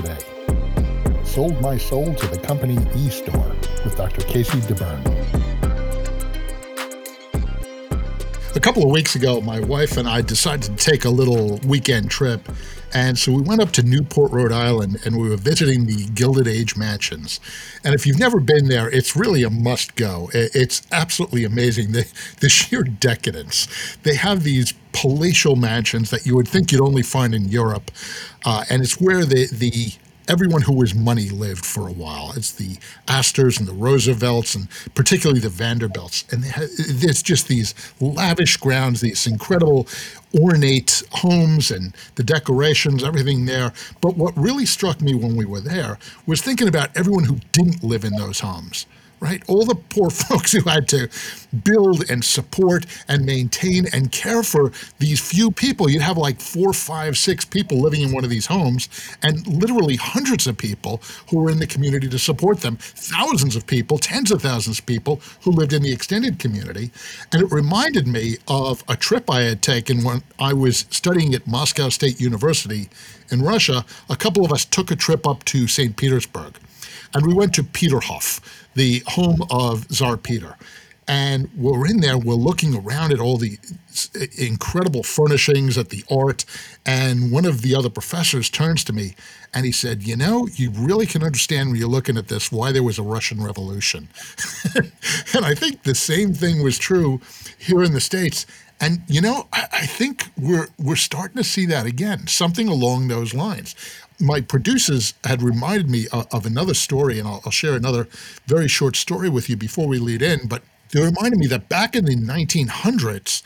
Today. Sold my soul to the company e-store with Dr. Casey DeBruyn. A couple of weeks ago, my wife and I decided to take a little weekend trip. And so we went up to Newport, Rhode Island, and we were visiting the Gilded Age Mansions. And if you've never been there, it's really a must go. It's absolutely amazing. The, the sheer decadence. They have these palatial mansions that you would think you'd only find in Europe. Uh, and it's where the, the everyone who was money lived for a while. It's the Astors and the Roosevelts, and particularly the Vanderbilts. And it's just these lavish grounds, these incredible ornate homes and the decorations, everything there. But what really struck me when we were there was thinking about everyone who didn't live in those homes right? All the poor folks who had to build and support and maintain and care for these few people. You'd have like four, five, six people living in one of these homes, and literally hundreds of people who were in the community to support them. Thousands of people, tens of thousands of people who lived in the extended community. And it reminded me of a trip I had taken when I was studying at Moscow State University in Russia. A couple of us took a trip up to St. Petersburg. And we went to Peterhof, the home of Tsar Peter. And we're in there, we're looking around at all the incredible furnishings, at the art. And one of the other professors turns to me and he said, You know, you really can understand when you're looking at this why there was a Russian Revolution. and I think the same thing was true here in the States. And you know, I, I, think we're we're starting to see that again, something along those lines my producers had reminded me of, of another story, and I'll, I'll, share another very short story with you before we lead in. But they reminded me that back in the 1900s,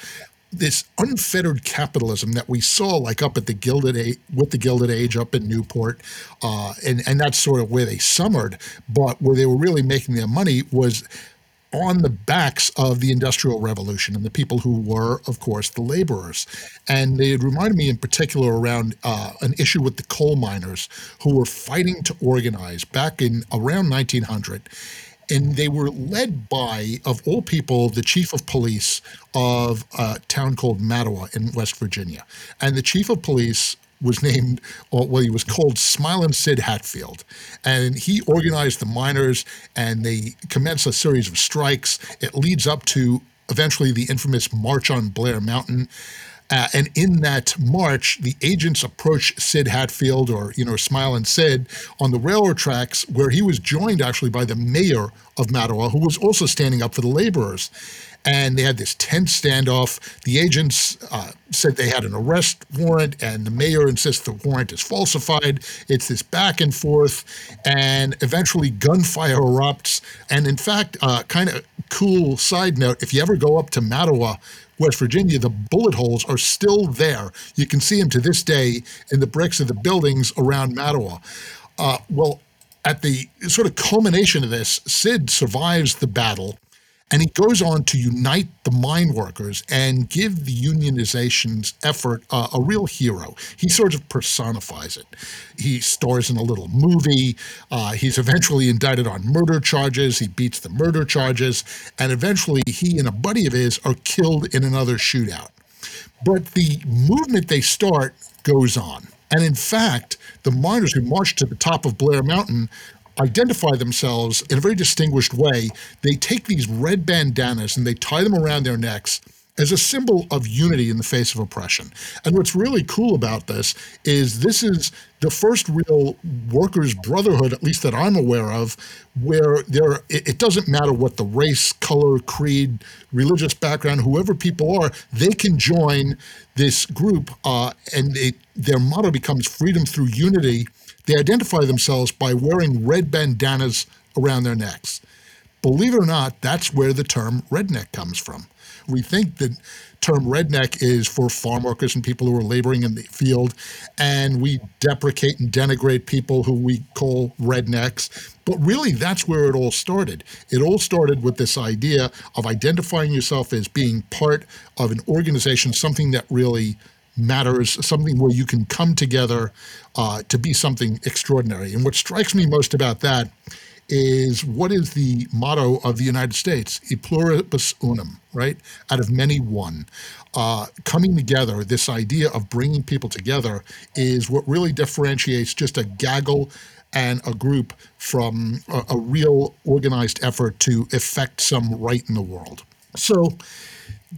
this unfettered capitalism that we saw, like up at the Gilded Age, with the Gilded Age up in Newport, uh, and and that's sort of where they summered. But where they were really making their money was on the backs of the Industrial Revolution and the people who were, of course, the laborers. And they reminded me in particular around uh, an issue with the coal miners who were fighting to organize back in around 1900 and they were led by, of all people, the chief of police of a town called Matewan in West Virginia. And the chief of police was named, or well, he was called Smiling Sid Hatfield. And he organized the miners and they commenced a series of strikes. It leads up to eventually the infamous March on Blair Mountain. Uh, and in that march, the agents approach Sid Hatfield, or you know, Smiling Sid, on the railroad tracks, where he was joined actually by the mayor of Matewan, who was also standing up for the laborers and they had this tense standoff. The agents uh, said they had an arrest warrant, and the mayor insists the warrant is falsified. It's this back and forth, and eventually gunfire erupts. And in fact, uh, kind of cool side note if you ever go up to Matewan, West Virginia, the bullet holes are still there. You can see them to this day in the bricks of the buildings around Matewan. Uh, well, at the sort of culmination of this, Sid survives the battle and he goes on to unite the mine workers and give the unionization's effort uh, a real hero. He sort of personifies it. He stars in a little movie. Uh, he's eventually indicted on murder charges. He beats the murder charges. And eventually, he and a buddy of his are killed in another shootout. But the movement they start goes on. And in fact, the miners who marched to the top of Blair Mountain identify themselves in a very distinguished way. They take these red bandanas and they tie them around their necks as a symbol of unity in the face of oppression. And what's really cool about this is this is the first real workers' brotherhood, at least that I'm aware of, where there it doesn't matter what the race, color, creed, religious background, whoever people are, they can join this group, uh, and it, their motto becomes freedom through unity they identify themselves by wearing red bandanas around their necks. Believe it or not, that's where the term redneck comes from. We think the term redneck is for farm workers and people who are laboring in the field, and we deprecate and denigrate people who we call rednecks. But really, that's where it all started. It all started with this idea of identifying yourself as being part of an organization, something that really matters, something where you can come together uh, to be something extraordinary. And what strikes me most about that is what is the motto of the United States? E pluribus unum, right? Out of many, one. Uh, coming together, this idea of bringing people together is what really differentiates just a gaggle and a group from a, a real organized effort to effect some right in the world. So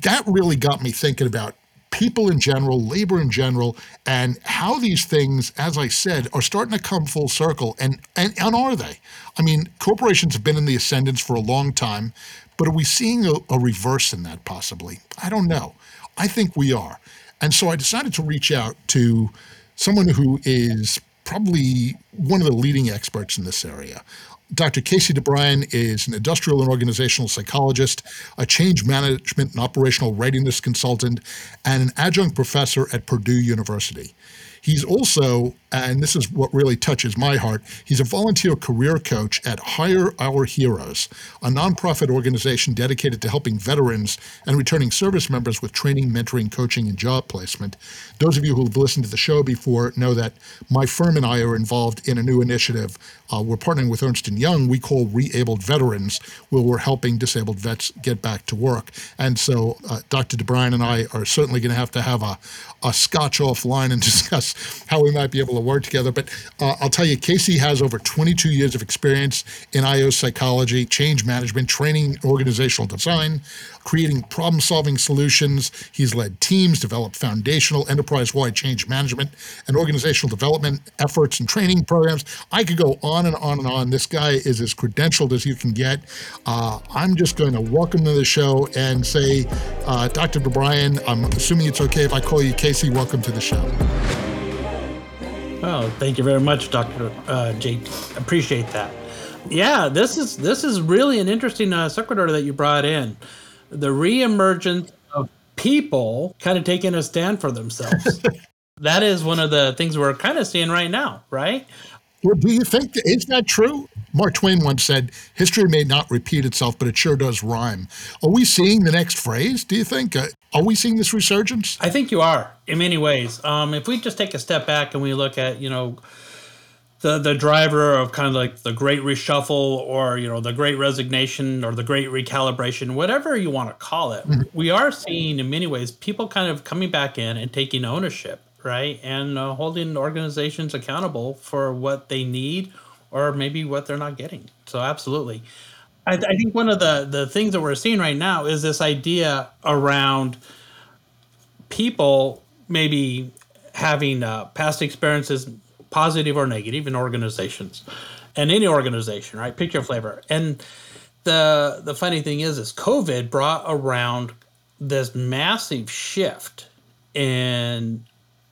that really got me thinking about people in general, labor in general, and how these things, as I said, are starting to come full circle. And, and, and are they? I mean, corporations have been in the ascendance for a long time, but are we seeing a, a reverse in that possibly? I don't know. I think we are. And so I decided to reach out to someone who is probably one of the leading experts in this area. Dr. Casey DeBruyn is an industrial and organizational psychologist, a change management and operational readiness consultant, and an adjunct professor at Purdue University. He's also, and this is what really touches my heart, he's a volunteer career coach at Hire Our Heroes, a nonprofit organization dedicated to helping veterans and returning service members with training, mentoring, coaching, and job placement. Those of you who have listened to the show before know that my firm and I are involved in a new initiative. Uh, we're partnering with Ernst & Young, we call Re-abled Veterans, where we're helping disabled vets get back to work. And so uh, Dr. DeBruyn and I are certainly going to have to have a, a scotch offline and discuss how we might be able to work together. But uh, I'll tell you, Casey has over 22 years of experience in IO psychology, change management, training, organizational design, creating problem solving solutions. He's led teams, developed foundational enterprise wide change management and organizational development efforts and training programs. I could go on and on and on. This guy is as credentialed as you can get. Uh, I'm just going to welcome to the show and say, uh, Dr. DeBruyn, I'm assuming it's okay if I call you Casey. Welcome to the show. Oh, thank you very much, Dr. Uh, Jake. Appreciate that. Yeah, this is this is really an interesting uh, that you brought in the reemergence of people kind of taking a stand for themselves. that is one of the things we're kind of seeing right now, right? Well, do you think is that true? Mark Twain once said, "History may not repeat itself, but it sure does rhyme." Are we seeing the next phrase? Do you think? Uh, are we seeing this resurgence? I think you are in many ways. Um, if we just take a step back and we look at, you know, the the driver of kind of like the great reshuffle or you know the great resignation or the great recalibration whatever you want to call it mm-hmm. we are seeing in many ways people kind of coming back in and taking ownership right? And uh, holding organizations accountable for what they need or maybe what they're not getting. So absolutely. I, I think one of the the things that we're seeing right now is this idea around people maybe having uh, past experiences positive or negative, in organizations, and any organization, right? Pick your flavor. And the the funny thing is, is COVID brought around this massive shift in,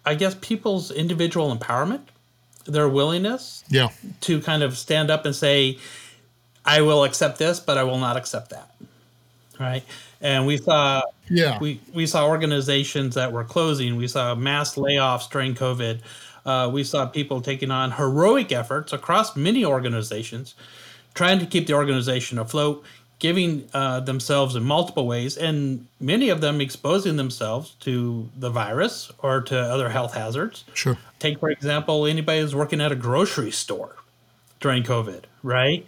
I guess, people's individual empowerment, their willingness, yeah, to kind of stand up and say, "I will accept this, but I will not accept that." Right. And we saw yeah we, we saw organizations that were closing. We saw mass layoffs during COVID. Uh, we saw people taking on heroic efforts across many organizations, trying to keep the organization afloat, giving uh, themselves in multiple ways, and many of them exposing themselves to the virus or to other health hazards. Sure. Take, for example, anybody who's working at a grocery store during COVID, right?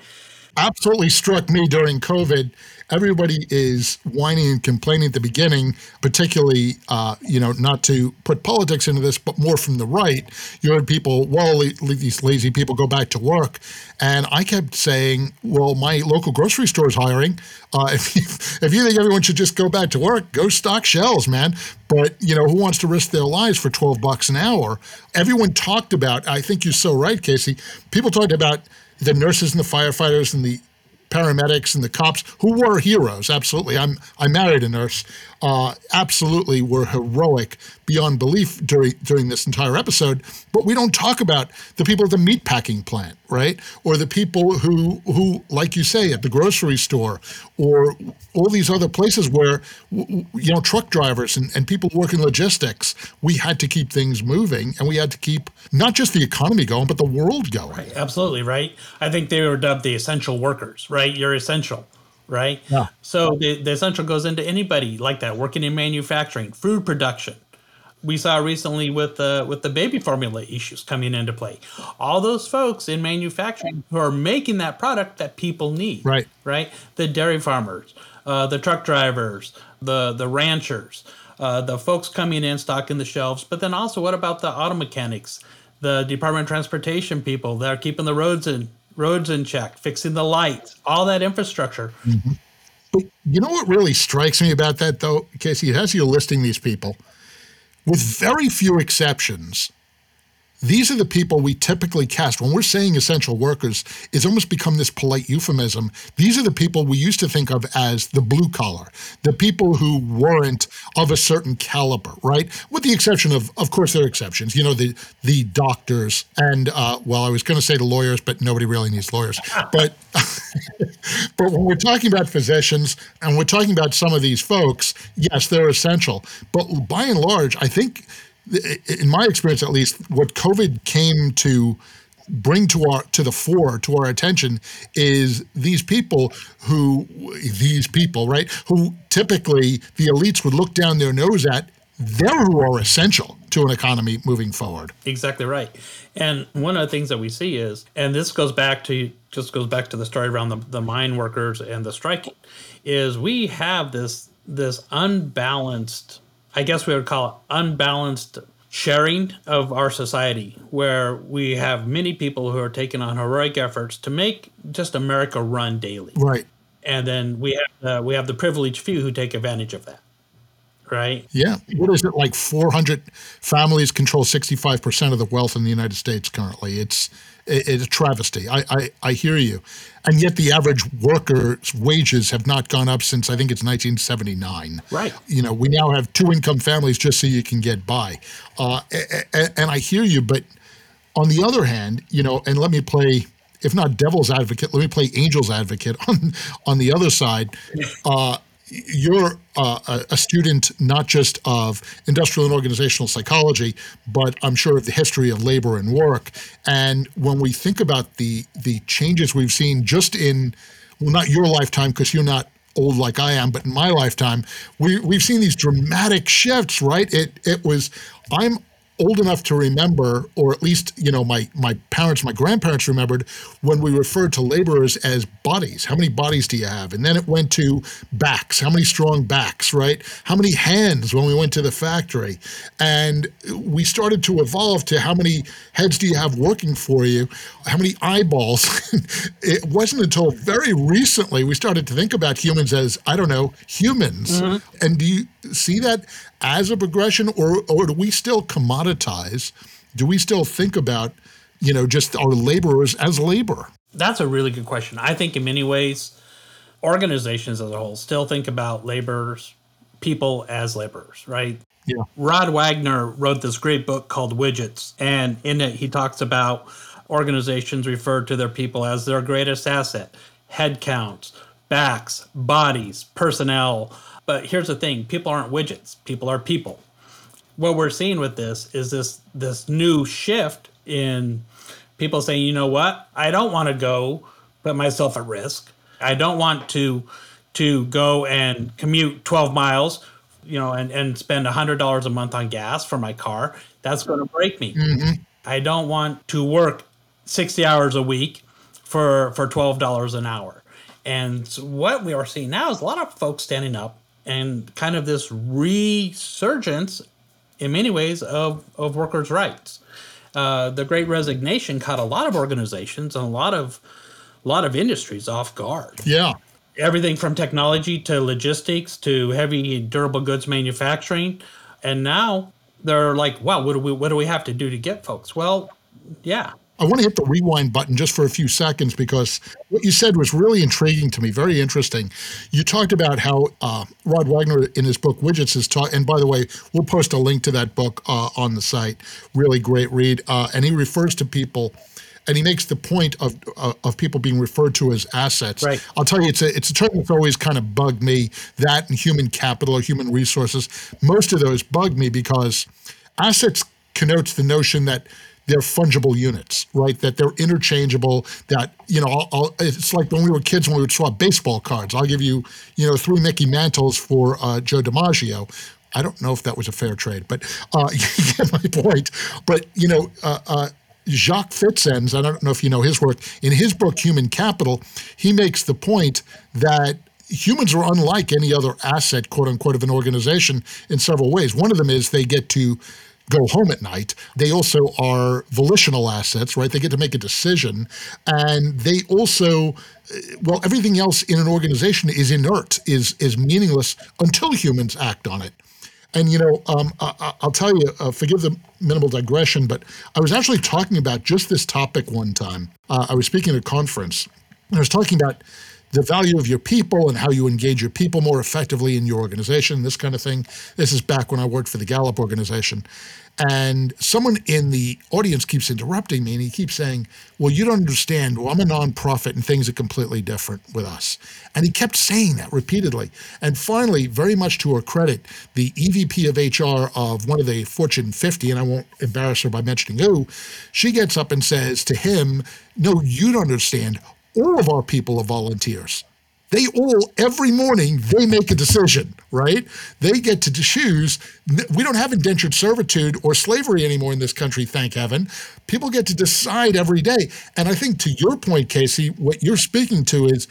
Absolutely struck me during COVID everybody is whining and complaining at the beginning, particularly, uh, you know, not to put politics into this, but more from the right. You heard people, well, these lazy people go back to work. And I kept saying, well, my local grocery store is hiring. Uh, if, you, if you think everyone should just go back to work, go stock shelves, man. But, you know, who wants to risk their lives for 12 bucks an hour? Everyone talked about, I think you're so right, Casey. People talked about the nurses and the firefighters and the paramedics and the cops who were heroes. Absolutely, I'm I married a nurse. Uh, absolutely, were heroic beyond belief during during this entire episode. But we don't talk about the people at the meatpacking plant, right? Or the people who who, like you say, at the grocery store, or all these other places where you know truck drivers and, and people working logistics. We had to keep things moving, and we had to keep not just the economy going, but the world going. Right, absolutely right. I think they were dubbed the essential workers. Right, you're essential right? Yeah. So the, the essential goes into anybody like that working in manufacturing, food production, we saw recently with the with the baby formula issues coming into play. All those folks in manufacturing who are making that product that people need. Right. Right. The dairy farmers, uh, the truck drivers, the the ranchers, uh, the folks coming in stocking the shelves. But then also, what about the auto mechanics, the Department of Transportation people that are keeping the roads in roads in check, fixing the lights, all that infrastructure. Mm-hmm. But you know what really strikes me about that, though, Casey? It has you listing these people with very few exceptions, these are the people we typically cast. When we're saying essential workers, it's almost become this polite euphemism. These are the people we used to think of as the blue collar, the people who weren't of a certain caliber, right? With the exception of, of course, there are exceptions. You know, the the doctors and uh, well, I was going to say the lawyers, but nobody really needs lawyers. But but when we're talking about physicians and we're talking about some of these folks, yes, they're essential. But by and large, I think in my experience at least, what COVID came to bring to our to the fore to our attention is these people who these people right who typically the elites would look down their nose at they're who are essential to an economy moving forward. Exactly right. And one of the things that we see is and this goes back to just goes back to the story around the, the mine workers and the striking is we have this this unbalanced I guess we would call it unbalanced sharing of our society, where we have many people who are taking on heroic efforts to make just America run daily. Right. And then we have uh, we have the privileged few who take advantage of that. Right. Yeah. What is it like? Four hundred families control sixty five percent of the wealth in the United States currently. It's it's a travesty. I, I, I hear you. And yet the average worker's wages have not gone up since I think it's 1979. Right. You know, we now have two income families just so you can get by. Uh, and, and I hear you, but on the other hand, you know, and let me play if not devil's advocate, let me play angel's advocate on on the other side. Uh, you're uh, a student not just of industrial and organizational psychology, but I'm sure of the history of labor and work. And when we think about the the changes we've seen just in, well, not your lifetime because you're not old like I am, but in my lifetime, we we've seen these dramatic shifts. Right? It it was I'm old enough to remember, or at least you know my my parents, my grandparents remembered when we referred to laborers as bodies. How many bodies do you have? And then it went to backs. How many strong backs? Right? How many hands when we went to the factory? And we started to evolve to how many heads do you have working for you? How many eyeballs? it wasn't until very recently we started to think about humans as I don't know humans. Mm-hmm. And do you see that as a progression, or or do we still commoditize? Do we still think about, you know, just our laborers as labor? That's a really good question. I think in many ways, organizations as a whole still think about laborers, people as laborers, right? Yeah. Rod Wagner wrote this great book called Widgets, and in it he talks about organizations refer to their people as their greatest asset, head counts, backs, bodies, personnel, but here's the thing people aren't widgets, people are people. What we're seeing with this is this this new shift in people saying, you know what, I don't want to go put myself at risk. I don't want to to go and commute 12 miles, you know, and, and spend $100 a month on gas for my car. That's going to break me. Mm-hmm. I don't want to work 60 hours a week for for $12 an hour. And what we are seeing now is a lot of folks standing up and kind of this resurgence in many ways of, of workers' rights. Uh, the Great Resignation caught a lot of organizations and a lot of a lot of industries off guard. Yeah. Everything from technology to logistics to heavy durable goods manufacturing. And now they're like, wow, what do we what do we have to do to get folks? Well, yeah, I want to hit the rewind button just for a few seconds because what you said was really intriguing to me, very interesting. You talked about how uh, Rod Wagner in his book Widgets is taught, and by the way, we'll post a link to that book uh, on the site. Really great read, uh, and he refers to people. And he makes the point of uh, of people being referred to as assets. Right. I'll tell you, it's a it's a term that's always kind of bugged me. That and human capital or human resources, most of those bug me because assets connotes the notion that they're fungible units, right? That they're interchangeable. That you know, I'll, I'll, it's like when we were kids when we would swap baseball cards. I'll give you, you know, three Mickey Mantles for uh, Joe DiMaggio. I don't know if that was a fair trade, but uh, you get my point. But you know, uh, uh, Jac Fitz-enz, I don't know if you know his work. In his book Human Capital, he makes the point that humans are unlike any other asset, quote unquote, of an organization in several ways. One of them is they get to go home at night. They also are volitional assets, right? They get to make a decision. And they also, well, everything else in an organization is inert, is, is meaningless until humans act on it. And, you know, um, I, will tell you, uh, forgive the minimal digression, but I was actually talking about just this topic one time. Uh, I was speaking at a conference. And I was talking about the value of your people and how you engage your people more effectively in your organization, this kind of thing. This is back when I worked for the Gallup organization. And someone in the audience keeps interrupting me and he keeps saying, Well, you don't understand. Well, I'm a nonprofit and things are completely different with us. And he kept saying that repeatedly. And finally, very much to her credit, the EVP of HR of one of the Fortune 50, and I won't embarrass her by mentioning who, she gets up and says to him, No, you don't understand all of our people are volunteers. They all, every morning, they make a decision, right? They get to choose. We don't have indentured servitude or slavery anymore in this country, thank heaven. People get to decide every day. And I think to your point, Casey, what you're speaking to is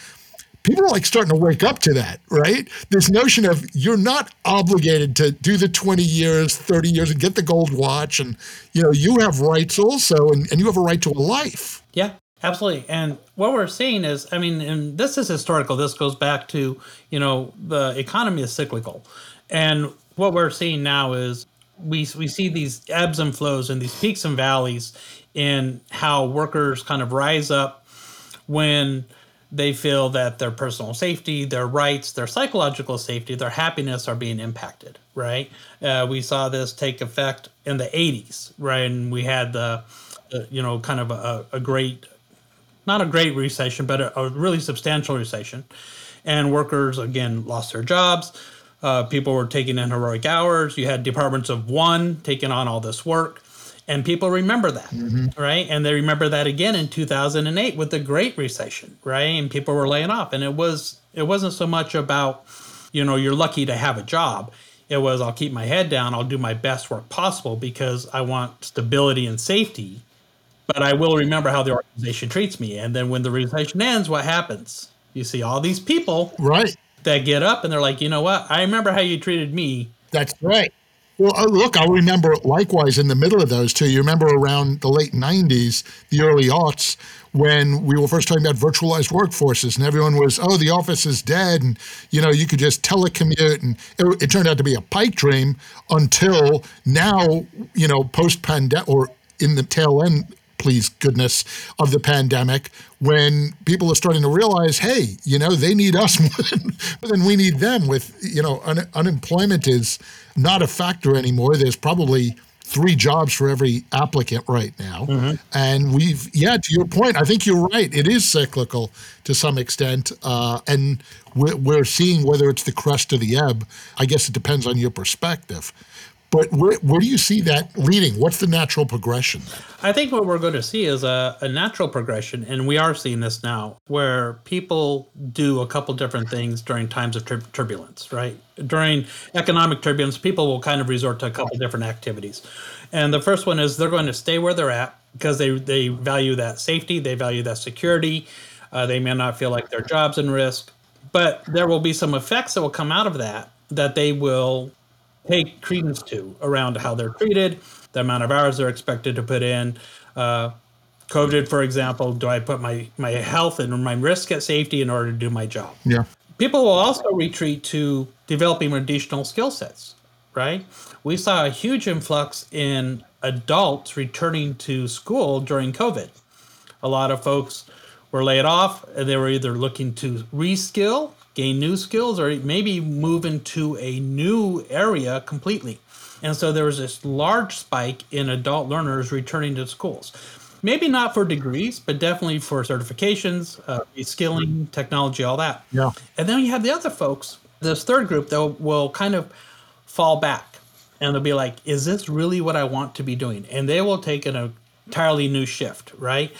people are like starting to wake up to that, right? This notion of you're not obligated to do the 20 years, 30 years and get the gold watch. And, you know, you have rights also, and, and you have a right to a life. Yeah. Absolutely. And what we're seeing is, I mean, and this is historical. This goes back to, you know, the economy is cyclical. And what we're seeing now is we, we see these ebbs and flows and these peaks and valleys in how workers kind of rise up when they feel that their personal safety, their rights, their psychological safety, their happiness are being impacted, right? Uh, we saw this take effect in the 80s, right? And we had the, uh, you know, kind of a, a great not a great recession, but a, a really substantial recession. And workers, again, lost their jobs. Uh, people were taking in heroic hours. You had departments of one taking on all this work. And people remember that, mm-hmm. right? And they remember that again in 2008 with the Great Recession, right? And people were laying off. And it was it wasn't so much about, you know, you're lucky to have a job. It was I'll keep my head down. I'll do my best work possible because I want stability and safety but I will remember how the organization treats me. And then when the recession ends, what happens? You see all these people right that get up and they're like, you know what? I remember how you treated me. That's right. Well, uh, look, I remember likewise in the middle of those two. You remember around the late 90s, the early aughts, when we were first talking about virtualized workforces and everyone was, oh, the office is dead. And, you know, you could just telecommute. And it, it turned out to be a pipe dream until now, you know, post pandemic or in the tail end please goodness, of the pandemic when people are starting to realize, hey, you know, they need us more than, more than we need them. With, you know, un- unemployment is not a factor anymore. There's probably three jobs for every applicant right now. Mm-hmm. And we've, yeah, to your point, I think you're right. It is cyclical to some extent. Uh, and we're, we're seeing whether it's the crest or the ebb. I guess it depends on your perspective. But where, where do you see that leading? What's the natural progression? I think what we're going to see is a, a natural progression, and we are seeing this now, where people do a couple different things during times of tur- turbulence, right? During economic turbulence, people will kind of resort to a couple different activities. And the first one is they're going to stay where they're at because they, they value that safety, they value that security. Uh, they may not feel like their job's in risk, but there will be some effects that will come out of that that they will take credence to around how they're treated, the amount of hours they're expected to put in. Uh, COVID, for example, do I put my, my health and my risk at safety in order to do my job? Yeah. People will also retreat to developing additional skill sets, right? We saw a huge influx in adults returning to school during COVID. A lot of folks were laid off and they were either looking to reskill gain new skills or maybe move into a new area completely. And so there was this large spike in adult learners returning to schools. Maybe not for degrees, but definitely for certifications, uh, skilling, technology, all that. Yeah. And then you have the other folks, this third group, that will kind of fall back and they'll be like, is this really what I want to be doing? And they will take an entirely new shift, right?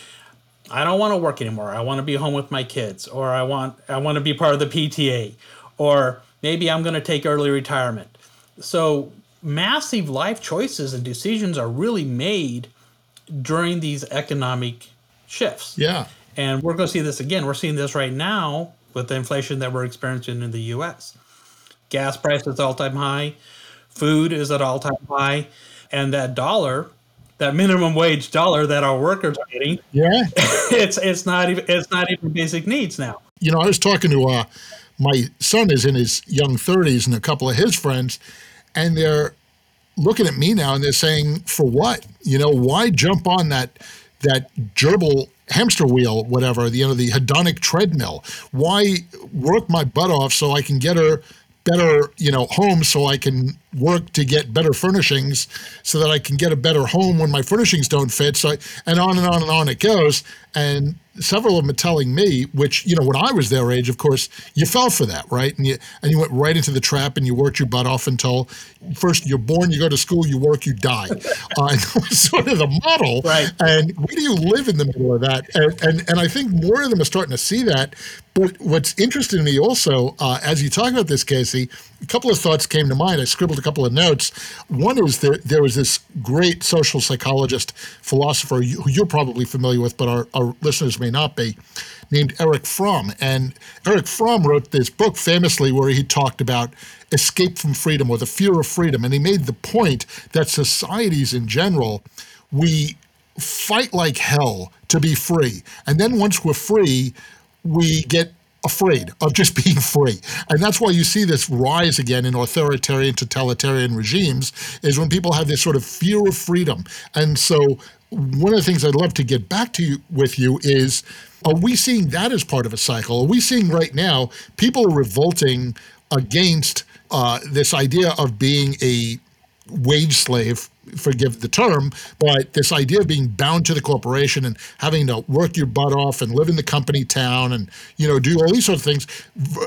I don't want to work anymore. I want to be home with my kids, or I want I want to be part of the PTA, or maybe I'm going to take early retirement. So massive life choices and decisions are really made during these economic shifts. Yeah. And we're going to see this again. We're seeing this right now with the inflation that we're experiencing in the US. Gas prices all time high, food is at all time high, and that dollar, that minimum wage dollar that our workers are getting, yeah, it's it's not even it's not even basic needs now. You know, I was talking to uh, my son is in his young 30s and a couple of his friends, and they're looking at me now and they're saying, "For what? You know, why jump on that that gerbil hamster wheel, whatever, the, you know, the hedonic treadmill. Why work my butt off so I can get her better, you know, home so I can work to get better furnishings so that I can get a better home when my furnishings don't fit. So, I, and on and on and on it goes. And several of them are telling me, which, you know, when I was their age, of course, you fell for that, right? And you, and you went right into the trap and you worked your butt off until first you're born, you go to school, you work, you die. Uh, that was sort of the model. Right. And where do you live in the middle of that? And, and, and I think more of them are starting to see that. But what's interesting to me also, uh, as you talk about this, Casey, a couple of thoughts came to mind. I scribbled a couple of notes. One is that there was this great social psychologist, philosopher who you're probably familiar with, but our, our listeners may not be, named Erich Fromm. And Erich Fromm wrote this book famously where he talked about escape from freedom or the fear of freedom. And he made the point that societies in general, we fight like hell to be free. And then once we're free, we get afraid of just being free. And that's why you see this rise again in authoritarian, totalitarian regimes, is when people have this sort of fear of freedom. And so, one of the things I'd love to get back to you with you is are we seeing that as part of a cycle? Are we seeing right now people revolting against uh, this idea of being a wage slave forgive the term, but this idea of being bound to the corporation and having to work your butt off and live in the company town and you know do all these sort of things,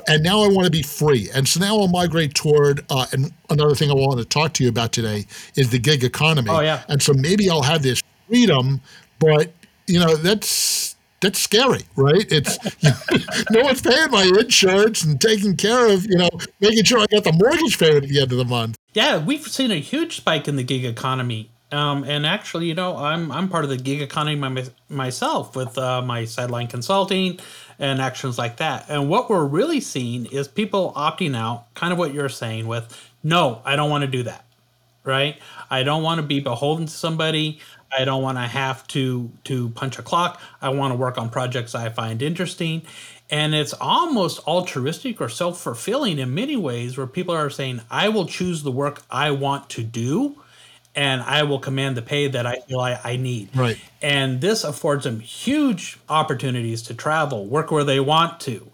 and now I want to be free, and so now I'll migrate toward. Uh, and another thing I want to talk to you about today is the gig economy. Oh yeah, and so maybe I'll have this freedom, but you know that's that's scary, right? It's you know, no one's paying my insurance and taking care of, you know, making sure I got the mortgage payment at the end of the month. Yeah, we've seen a huge spike in the gig economy. Um, and actually, you know, I'm I'm part of the gig economy my, myself with uh, my sideline consulting and actions like that. And what we're really seeing is people opting out, kind of what you're saying with, no, I don't want to do that, right? I don't want to be beholden to somebody. I don't want to have to to punch a clock. I want to work on projects I find interesting. And it's almost altruistic or self fulfilling in many ways, where people are saying, I will choose the work I want to do and I will command the pay that I feel I, I need. Right. And this affords them huge opportunities to travel, work where they want to,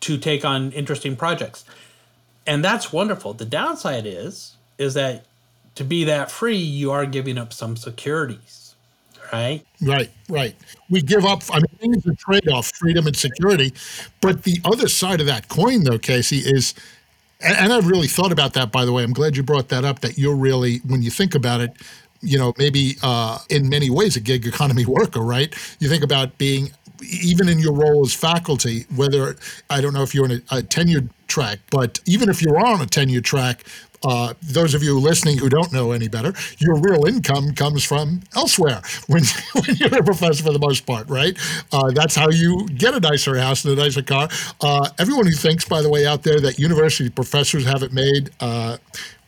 to take on interesting projects. And that's wonderful. The downside is, is that to be that free, you are giving up some securities right? Right, right. We give up, I mean, it's a trade off, freedom and security. But the other side of that coin, though, Casey, is, and I've really thought about that, by the way. I'm glad you brought that up, that you're really, when you think about it, you know, maybe uh, in many ways a gig economy worker, right? You think about being even in your role as faculty, whether I don't know if you're in a, a tenured track, but even if you're on a tenured track, uh, those of you listening who don't know any better, your real income comes from elsewhere when, when you're a professor for the most part, right? Uh, that's how you get a nicer house and a nicer car. Uh, everyone who thinks, by the way, out there that university professors have it made, uh,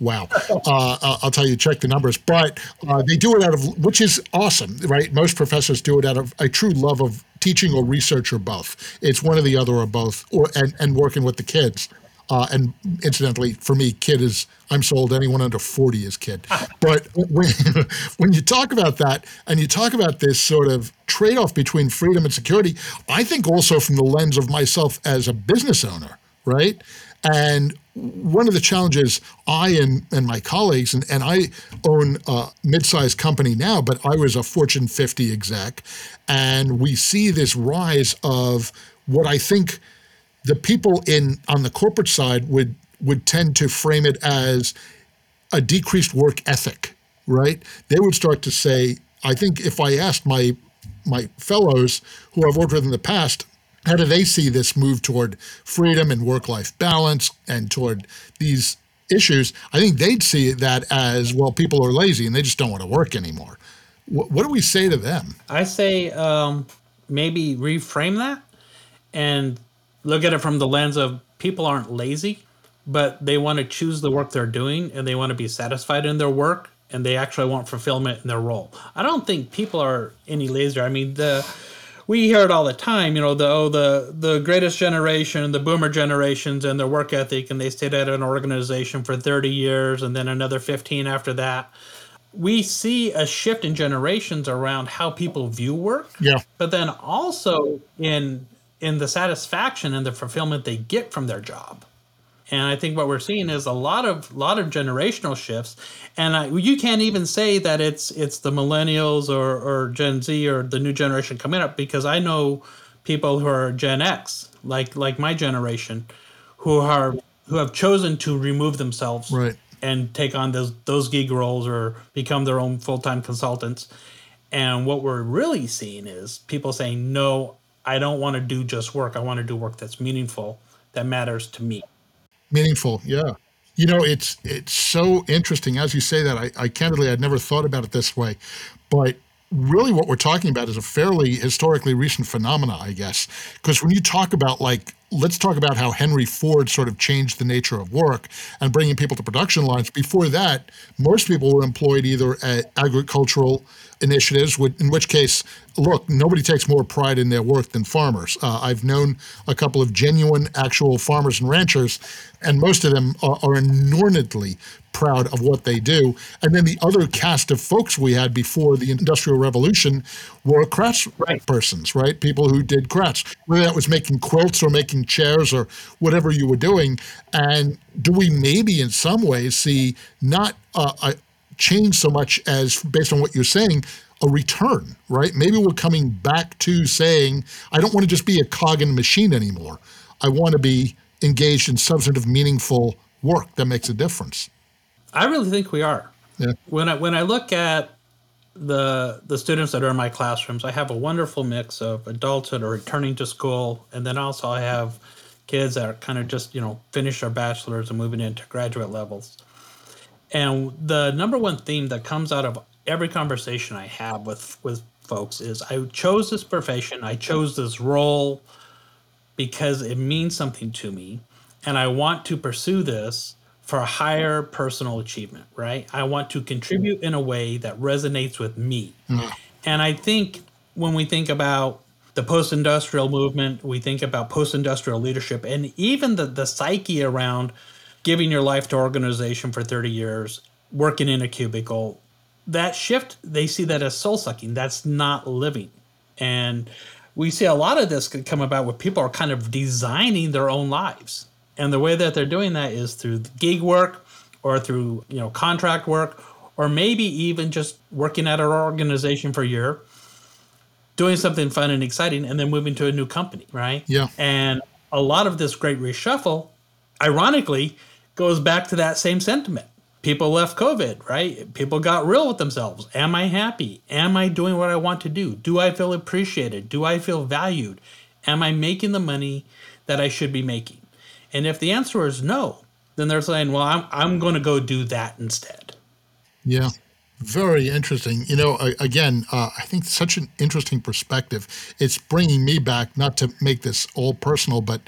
wow. Uh, I'll tell you, check the numbers. But uh, they do it out of, which is awesome, right? Most professors do it out of a true love of teaching or research or both. It's one or the other or both, or and, and working with the kids. Uh, and incidentally, for me, kid is I'm sold. Anyone under 40 is kid. but when when you talk about that and you talk about this sort of trade off between freedom and security, I think also from the lens of myself as a business owner, right? And one of the challenges I and, and my colleagues, and, and I own a mid sized company now, but I was a Fortune 50 exec, and we see this rise of what I think the people in on the corporate side would would tend to frame it as a decreased work ethic, right? They would start to say, I think if I asked my my fellows who I've worked with in the past, how do they see this move toward freedom and work life balance and toward these issues, I think they'd see that as well, people are lazy and they just don't want to work anymore. What, do we say to them? I say um, maybe reframe that and look at it from the lens of people aren't lazy, but they want to choose the work they're doing and they want to be satisfied in their work and they actually want fulfillment in their role. I don't think people are any lazier. I mean, the we hear it all the time, you know, the oh the the greatest generation, the boomer generations and their work ethic and they stayed at an organization for 30 years and then another 15 after that. We see a shift in generations around how people view work. Yeah. But then also in in the satisfaction and the fulfillment they get from their job. And I think what we're seeing is a lot of lot of generational shifts, and I, you can't even say that it's it's the millennials or, or Gen Z or the new generation coming up because I know people who are Gen X, like like my generation, who are who have chosen to remove themselves right. and take on those those gig roles or become their own full time consultants. And what we're really seeing is people saying, "No, I don't want to do just work. I want to do work that's meaningful, that matters to me." Meaningful, yeah. You know, it's it's so interesting as you say that. I, I candidly, I'd never thought about it this way, but really, what we're talking about is a fairly historically recent phenomena, I guess. Because when you talk about like, let's talk about how Henry Ford sort of changed the nature of work and bringing people to production lines. Before that, most people were employed either at agricultural initiatives, in which case, look, nobody takes more pride in their work than farmers. Uh, I've known a couple of genuine, actual farmers and ranchers, and most of them are, are inordinately proud of what they do. And then the other cast of folks we had before the Industrial Revolution were crafts right. persons, right? People who did crafts, whether that was making quilts or making chairs or whatever you were doing. And do we maybe in some ways see not uh, a change so much as, based on what you're saying, a return, right? Maybe we're coming back to saying, I don't want to just be a cog in the machine anymore. I want to be engaged in substantive, meaningful work that makes a difference. I really think we are. Yeah. When I when I look at the the students that are in my classrooms, I have a wonderful mix of adults that are returning to school, and then also I have kids that are kind of just you know finish their bachelors and moving into graduate levels. And the number one theme that comes out of every conversation I have with with folks is I chose this profession, I chose this role because it means something to me, and I want to pursue this for a higher personal achievement, right? I want to contribute in a way that resonates with me. Mm. And I think when we think about the post industrial movement, we think about post industrial leadership, and even the, the psyche around giving your life to organization for 30 years, working in a cubicle, that shift, they see that as soul sucking. That's not living. And we see a lot of this come about where people are kind of designing their own lives and the way that they're doing that is through gig work or through, you know, contract work or maybe even just working at an organization for a year, doing something fun and exciting and then moving to a new company, right? Yeah. And a lot of this great reshuffle ironically goes back to that same sentiment. People left COVID, right? People got real with themselves. Am I happy? Am I doing what I want to do? Do I feel appreciated? Do I feel valued? Am I making the money that I should be making? And if the answer is no, then they're saying, well, I'm, I'm going to go do that instead. Yeah. Very interesting. You know, again, uh, I think such an interesting perspective. It's bringing me back, not to make this all personal, but,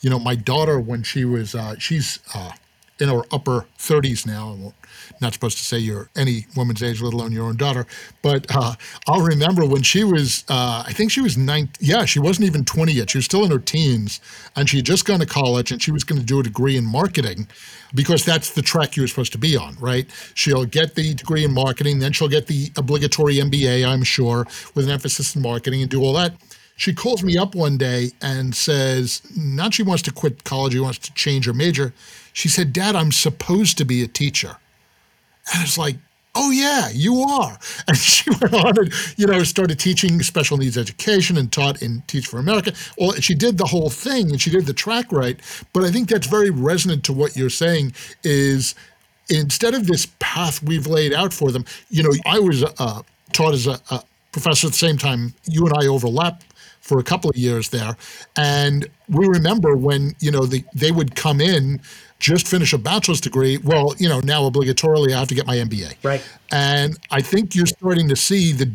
you know, my daughter, when she was, uh, she's uh, in our upper 30s now I'm not supposed to say you're any woman's age, let alone your own daughter. But uh, I'll remember when she was, uh, I think she was nine. Yeah, she wasn't even 20 yet. She was still in her teens, and she had just gone to college, and she was going to do a degree in marketing because that's the track you were supposed to be on, right? She'll get the degree in marketing, then she'll get the obligatory MBA, I'm sure, with an emphasis in marketing and do all that she calls me up one day and says, not she wants to quit college, she wants to change her major. She said, Dad, I'm supposed to be a teacher. And it's like, oh yeah, you are. And she went on and, you know, started teaching special needs education and taught in Teach for America. Well, she did the whole thing and she did the track right. But I think that's very resonant to what you're saying is instead of this path we've laid out for them, you know, I was uh, taught as a, a professor at the same time you and I overlap for a couple of years there. And we remember when, you know, the, they would come in, just finish a bachelor's degree. Well, you know, now obligatorily I have to get my MBA. Right. And I think you're starting to see the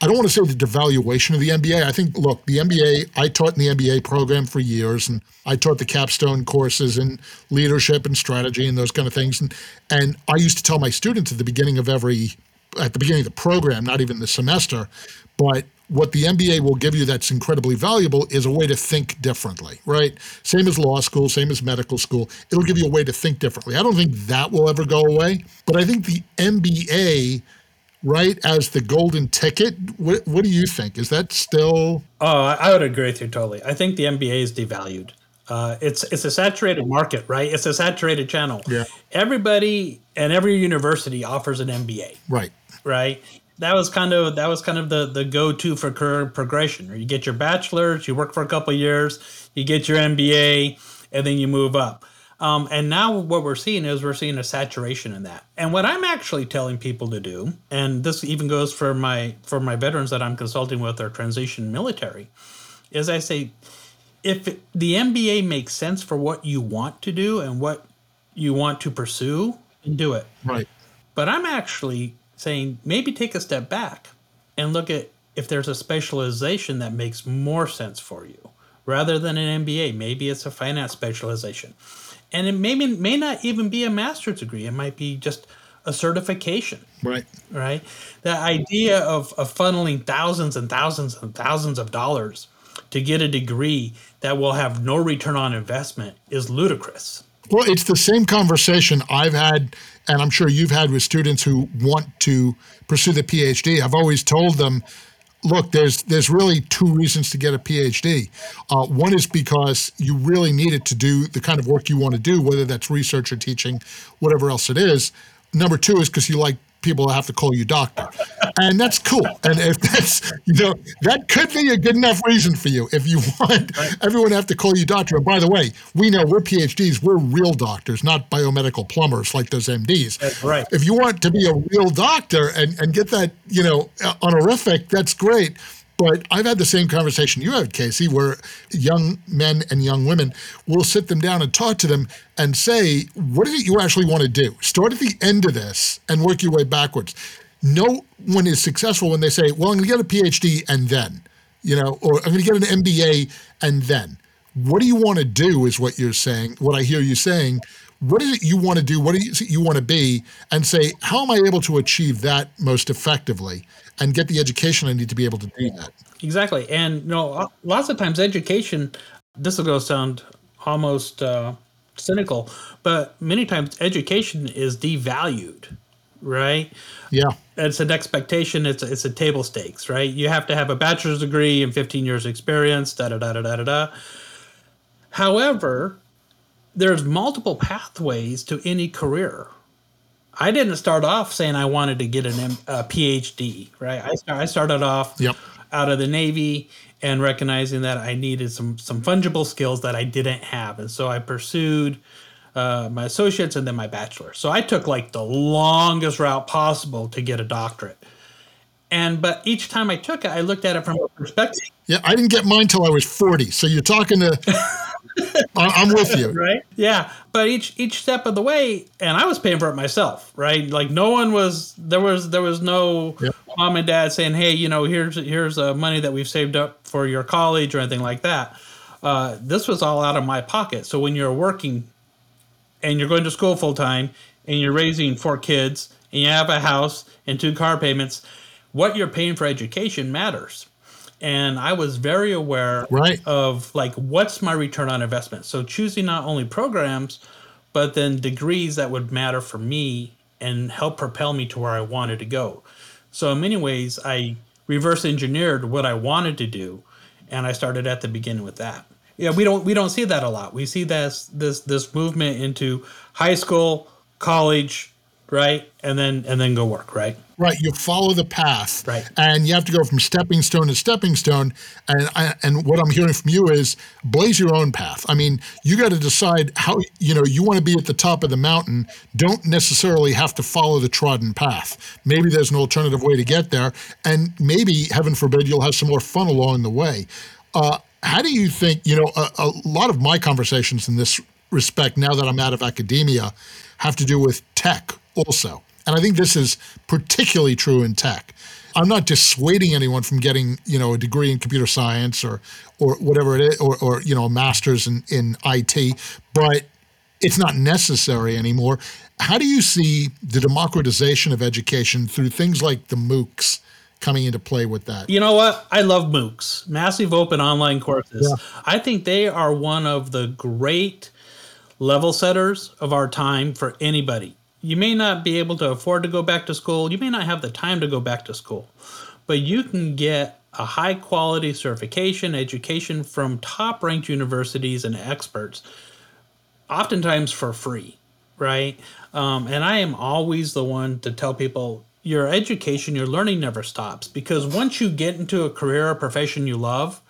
I don't want to say the devaluation of the MBA. I think, look, the MBA, I taught in the MBA program for years, and I taught the capstone courses in leadership and strategy and those kind of things. And, and I used to tell my students at the beginning of every, at the beginning of the program, not even the semester, but what the MBA will give you that's incredibly valuable is a way to think differently, right? Same as law school, same as medical school. It'll give you a way to think differently. I don't think that will ever go away, but I think the MBA right as the golden ticket. What, what do you think? Is that still? Oh, I would agree with you totally. I think the MBA is devalued. Uh, it's it's a saturated market, right? It's a saturated channel. Yeah. Everybody and every university offers an MBA. Right. Right. That was kind of that was kind of the the go to for career progression. You get your bachelor's, you work for a couple years, you get your MBA, and then you move up. Um, and now what we're seeing is we're seeing a saturation in that. And what I'm actually telling people to do, and this even goes for my for my veterans that I'm consulting with or transition military, is I say, if the MBA makes sense for what you want to do and what you want to pursue, do it. Right. But I'm actually saying maybe take a step back and look at if there's a specialization that makes more sense for you rather than an MBA. Maybe it's a finance specialization and it may may not even be a master's degree. It might be just a certification. Right. Right. The idea of, of funneling thousands and thousands and thousands of dollars to get a degree that will have no return on investment is ludicrous. Well, it's the same conversation I've had, and I'm sure you've had with students who want to pursue the PhD. I've always told them look, there's there's really two reasons to get a PhD. Uh, one is because you really need it to do the kind of work you want to do, whether that's research or teaching, whatever else it is. Number two is because you like people have to call you doctor. And that's cool. And if that's, you know, that could be a good enough reason for you. If you want right. everyone to have to call you doctor. And by the way, we know we're PhDs, we're real doctors, not biomedical plumbers like those MDs. That's right. If you want to be a real doctor and, and get that, you know, uh, honorific, that's great. But I've had the same conversation you had, Casey, where young men and young women will sit them down and talk to them and say, what is it you actually want to do? Start at the end of this and work your way backwards. No one is successful when they say, well, I'm going to get a PhD and then, you know, or I'm going to get an MBA and then. What do you want to do is what you're saying, what I hear you saying. What is it you want to do? What is it you want to be? And say, how am I able to achieve that most effectively? And get the education I need to be able to do that. Exactly. And you know, lots of times education, this will go sound almost uh, cynical, but many times education is devalued, right? Yeah. It's an expectation. It's a, it's a table stakes, right? You have to have a bachelor's degree and 15 years experience, da da da da da da. However, there's multiple pathways to any career, I didn't start off saying I wanted to get an a PhD, right? I, start, I started off yep. out of the Navy and recognizing that I needed some some fungible skills that I didn't have, and so I pursued uh, my associates and then my bachelor. So I took like the longest route possible to get a doctorate. And but each time I took it, I looked at it from a perspective. Yeah, I didn't get mine till I was forty. So you're talking to I'm with you. Right? Yeah. But each each step of the way, and I was paying for it myself, right? Like no one was there was there was no yep. mom and dad saying, hey, you know, here's here's uh, money that we've saved up for your college or anything like that. Uh, this was all out of my pocket. So when you're working and you're going to school full time and you're raising four kids and you have a house and two car payments, what you're paying for education matters and I was very aware right. of like what's my return on investment. So choosing not only programs, but then degrees that would matter for me and help propel me to where I wanted to go. So in many ways, I reverse engineered what I wanted to do, and I started at the beginning with that. Yeah, we don't we don't see that a lot. We see this this this movement into high school, college, right, and then and then go work, right. Right, you follow the path, right, and you have to go from stepping stone to stepping stone. And I, and what I'm hearing from you is blaze your own path. I mean, you got to decide how you know you want to be at the top of the mountain. Don't necessarily have to follow the trodden path. Maybe there's an alternative way to get there, and maybe, heaven forbid, you'll have some more fun along the way. Uh, how do you think, you know, a, a lot of my conversations in this respect, now that I'm out of academia, have to do with tech also. And I think this is particularly true in tech. I'm not dissuading anyone from getting, you know, a degree in computer science or or whatever it is, or, or you know, a master's in, in IT, but it's not necessary anymore. How do you see the democratization of education through things like the MOOCs coming into play with that? You know what? I love MOOCs, massive open online courses. Yeah. I think they are one of the great level setters of our time for anybody. You may not be able to afford to go back to school, you may not have the time to go back to school, but you can get a high quality certification education from top ranked universities and experts, oftentimes for free, right? Um, and I am always the one to tell people your education, your learning never stops because once you get into a career or profession you love,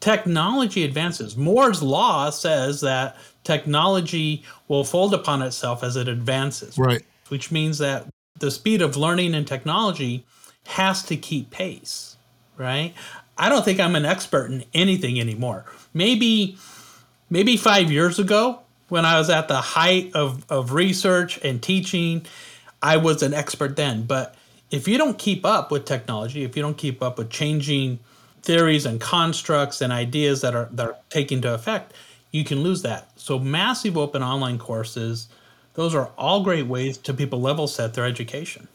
technology advances. Moore's law says that technology will fold upon itself as it advances. Right. Which means that the speed of learning and technology has to keep pace, right? I don't think I'm an expert in anything anymore. Maybe maybe 5 years ago when I was at the height of of research and teaching, I was an expert then, but if you don't keep up with technology, if you don't keep up with changing theories and constructs and ideas that are that are taking to effect, you can lose that. So massive open online courses, those are all great ways to people level set their education.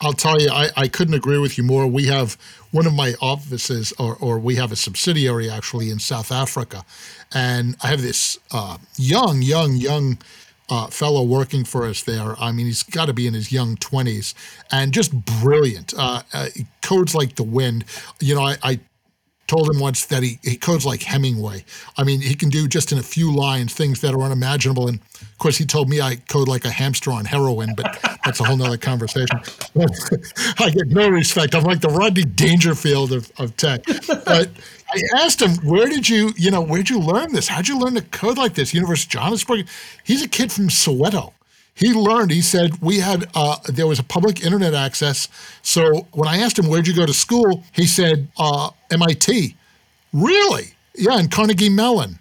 I'll tell you, I, I couldn't agree with you more. We have one of my offices, or, or we have a subsidiary actually in South Africa. And I have this uh, young, young, young uh, fellow working for us there. I mean, he's got to be in his young 20s and just brilliant. Uh, uh, codes like the wind. You know, I, I told him once that he, he codes like Hemingway. I mean, he can do just in a few lines things that are unimaginable. And of course, he told me I code like a hamster on heroin, but that's a whole nother conversation. I get no respect. I'm like the Rodney Dangerfield of, of tech. But I asked him, where did you, you know, where'd you learn this? How'd you learn to code like this? University of Johannesburg? He's a kid from Soweto he learned he said we had uh, there was a public internet access. So when i asked him where'd you go to school? he said uh, mit really? Yeah and carnegie mellon.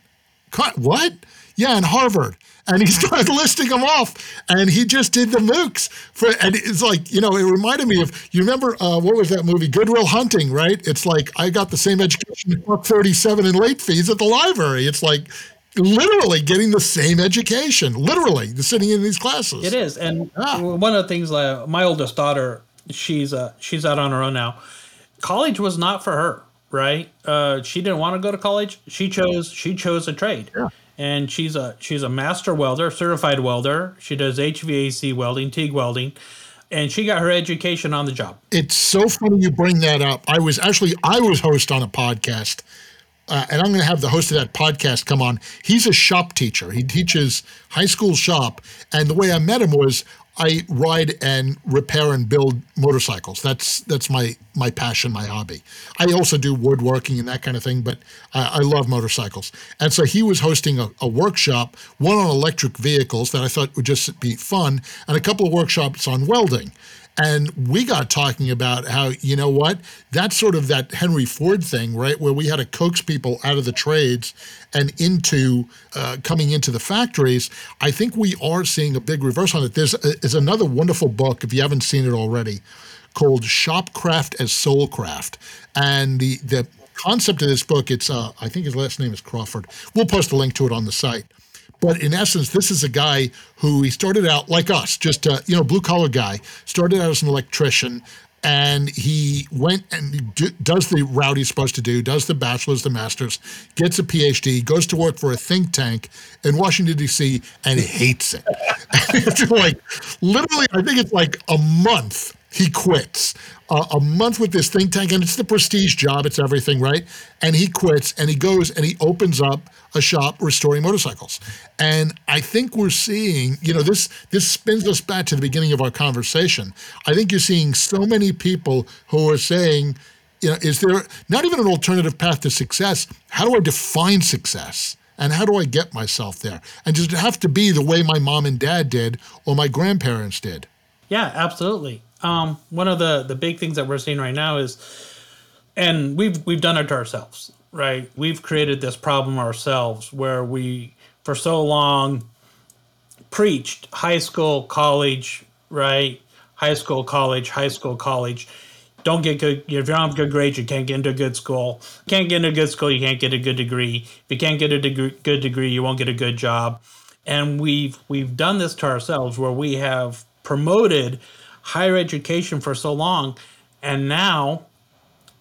What? Yeah and harvard. And he started listing them off and he just did the moocs for and it's like you know it reminded me of you remember uh, what was that movie? Good Will Hunting right? It's like i got the same education 37 in late fees at the library. It's like literally getting the same education, literally sitting in these classes. It is, and ah. one of the things, uh, my oldest daughter, she's uh, she's out on her own now. College was not for her, right? Uh, she didn't want to go to college. She chose she chose a trade. Yeah. And she's a she's a master welder, certified welder. She does HVAC welding, TIG welding and she got her education on the job. It's so funny you bring that up. I was actually I was host on a podcast uh, and I'm going to have the host of that podcast come on. He's a shop teacher. He teaches high school shop. And the way I met him was I ride and repair and build motorcycles. That's that's my my passion, my hobby. I also do woodworking and that kind of thing, but I, I love motorcycles. And so he was hosting a, a, workshop, one on electric vehicles that I thought would just be fun, and a couple of workshops on welding. And we got talking about how, you know what, that's sort of that Henry Ford thing, right? Where we had to coax people out of the trades and into uh, coming into the factories. I think we are seeing a big reverse on it. There's, there's another wonderful book, if you haven't seen it already, called Shop Class as Soulcraft. And the, the concept of this book, it's, uh, I think his last name is Crawford. We'll post a link to it on the site but in essence, this is a guy who he started out like us, just a you know blue collar guy. Started out as an electrician, and he went and does the route he's supposed to do, does the bachelor's, the master's, gets a PhD, goes to work for a think tank in Washington D.C. and hates it. like literally, I think it's like a month he quits. Uh, a month with this think tank, and it's the prestige job, it's everything, right? And he quits and he goes and he opens up a shop restoring motorcycles. And I think we're seeing, you know, this this spins us back to the beginning of our conversation. I think you're seeing so many people who are saying, you know, is there not even an alternative path to success? How do I define success? And how do I get myself there? And does it have to be the way my mom and dad did or my grandparents did? Yeah, absolutely. Um, one of the the big things that we're seeing right now is, and we've we've done it to ourselves. right? We've created this problem ourselves where we, for so long, preached high school, college, right? High school, college, high school, college. Don't get good. If you don't have good grades, you can't get into a good school. Can't get into a good school, you can't get a good degree. If you can't get a degree, good degree, you won't get a good job. And we've we've done this to ourselves where we have promoted higher education for so long, and now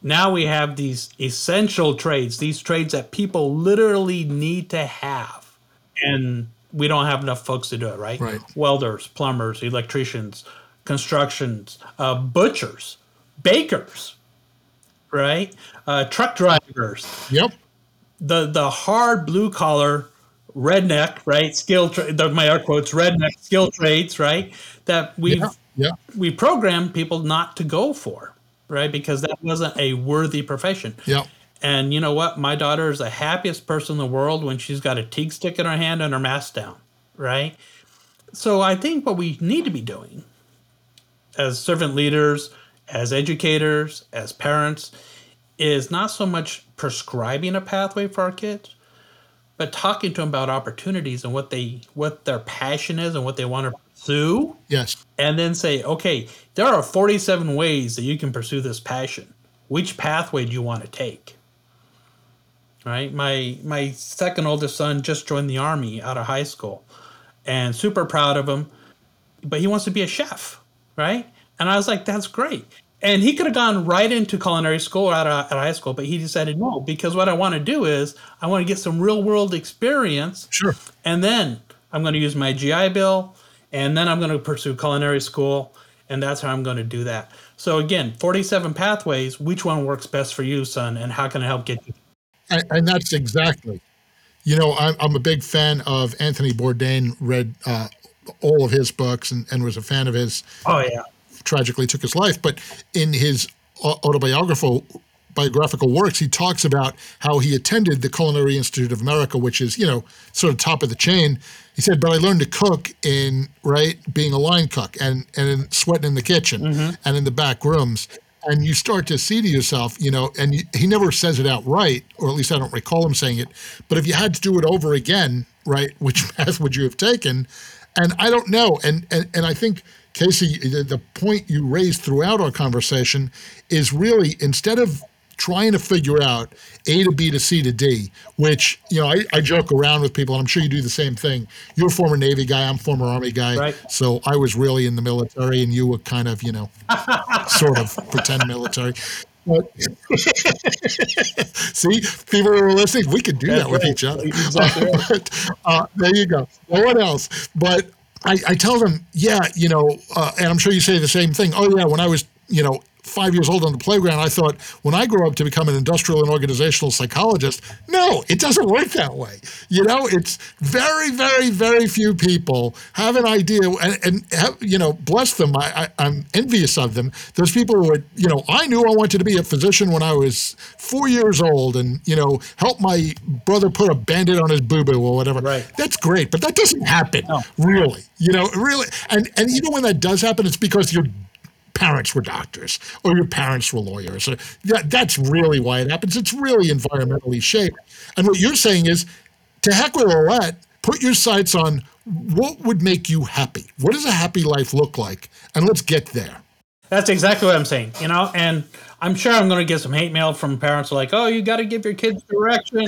now we have these essential trades, these trades that people literally need to have. And we don't have enough folks to do it, right? Right. Welders, plumbers, electricians, constructions, uh, butchers, bakers, right? Uh, truck drivers. Yep. The the hard blue collar redneck, right? Skill tra- the, my air quotes redneck skill trades, right? That we've Yeah. Yeah. we programmed people not to go for, right? Because that wasn't a worthy profession. Yeah. And you know what? My daughter is the happiest person in the world when she's got a TIG stick in her hand and her mask down, right? So I think what we need to be doing as servant leaders, as educators, as parents, is not so much prescribing a pathway for our kids, but talking to them about opportunities and what they what their passion is and what they want to pursue Yes. and then say, okay, there are 47 ways that you can pursue this passion. Which pathway do you want to take? Right? My my second oldest son just joined the army out of high school and super proud of him, but he wants to be a chef, right? And I was like, that's great. And he could have gone right into culinary school out of, out of high school, but he decided no, because what I want to do is I want to get some real world experience Sure. and then I'm going to use my GI Bill, and then I'm going to pursue culinary school, and that's how I'm going to do that. So again, 47 pathways. Which one works best for you, son, and how can I help get you? And, and that's exactly. You know, I'm, I'm a big fan of Anthony Bourdain. Read uh, all of his books and, and was a fan of his. Oh yeah, Tragically took his life, but in his au- autobiographical biographical works, he talks about how he attended the Culinary Institute of America, which is you know sort of top of the chain. He said, "But I learned to cook in right being a line cook and and in sweating in the kitchen mm-hmm. and in the back rooms." And you start to see to yourself, you know, and you, he never says it outright, or at least I don't recall him saying it. But if you had to do it over again, right, which path would you have taken? And I don't know. And and, and I think Casey, the, the point you raised throughout our conversation is really instead of trying to figure out A to B to C to D, which, you know, I, I joke around with people, and I'm sure you do the same thing. You're a former Navy guy, I'm a former Army guy. Right. So I was really in the military, and you were kind of, you know, sort of pretend military. But see, people are listening, we could do that with right. each other. Exactly right. but, uh, there you go. No one else. But I, I tell them, yeah, you know, uh, and I'm sure you say the same thing. Oh, yeah, when I was, you know, five years old on the playground, I thought when I grow up to become an industrial and organizational psychologist, no, it doesn't work that way. You know, it's very, very, very few people have an idea, and, and have, you know, bless them. I, I, I'm envious of them. There's people who are, you know, I knew I wanted to be a physician when I was four years old, and you know, help my brother put a Band-Aid on his boo boo or whatever. Right. That's great, but that doesn't happen, no. really. You know, really, and and even when that does happen, it's because your parents were doctors or your parents were lawyers. That, that's really why it happens. It's really environmentally shaped. And what you're saying is, to heck with all that, put your sights on what would make you happy. What does a happy life look like? And let's get there. That's exactly what I'm saying. You know, and I'm sure I'm going to get some hate mail from parents like, "Oh, you got to give your kids direction."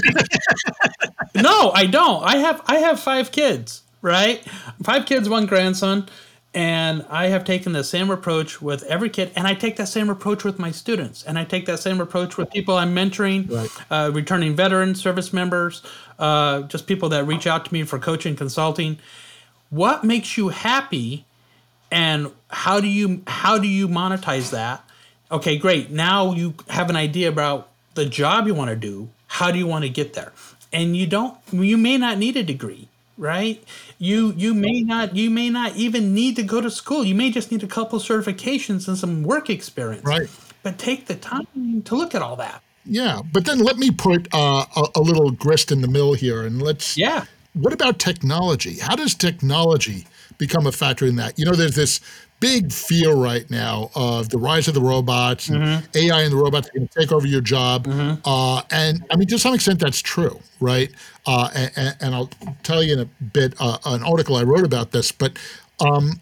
no, I don't. I have I have five kids, right? Five kids, one grandson, and I have taken the same approach with every kid, and I take that same approach with my students, and I take that same approach with people I'm mentoring, Right. uh, returning veterans, service members, uh, just people that reach out to me for coaching, consulting. What makes you happy? and how do you how do you monetize that okay great now you have an idea about the job you want to do how do you want to get there and you don't you may not need a degree right you you may not you may not even need to go to school you may just need a couple certifications and some work experience Right. but take the time to look at all that Yeah. But then let me put uh, a, a little grist in the mill here and let's yeah what about technology? How does technology become a factor in that? You know, there's this big fear right now of the rise of the robots mm-hmm. AI and the robots are going to take over your job. Mm-hmm. Uh, and I mean, to some extent, that's true, right? Uh, and, and, I'll tell you in a bit uh, an article I wrote about this. But um,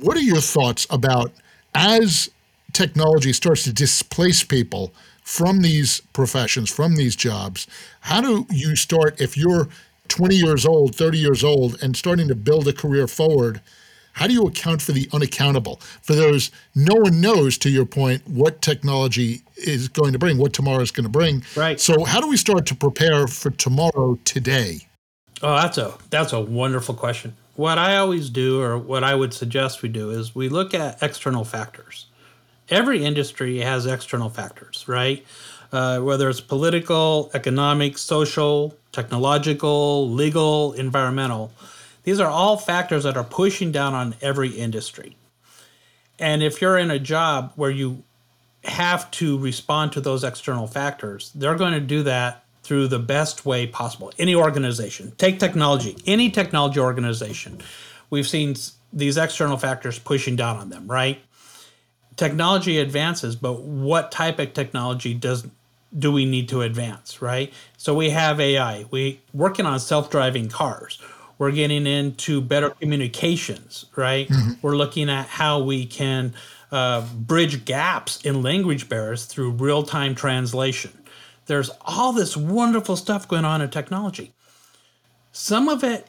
what are your thoughts about as technology starts to displace people from these professions, from these jobs? How do you start if you're 20 years old, 30 years old, and starting to build a career forward? How do you account for the unaccountable? For those, no one knows, to your point, what technology is going to bring, what tomorrow is going to bring. Right. So, how do we start to prepare for tomorrow today? Oh, that's a that's a wonderful question. What I always do, or what I would suggest we do, is we look at external factors. Every industry has external factors, right? Uh, whether it's political, economic, social, technological, legal, environmental these are all factors that are pushing down on every industry. And if you're in a job where you have to respond to those external factors, they're going to do that through the best way possible. Any organization, take technology, any technology organization, we've seen these external factors pushing down on them, right? Technology advances, but what type of technology does do we need to advance, right? So we have AI, we working on self-driving cars we're getting into better communications, right? Mm-hmm. We're looking at how we can uh, bridge gaps in language barriers through real time translation. There's all this wonderful stuff going on in technology. Some of it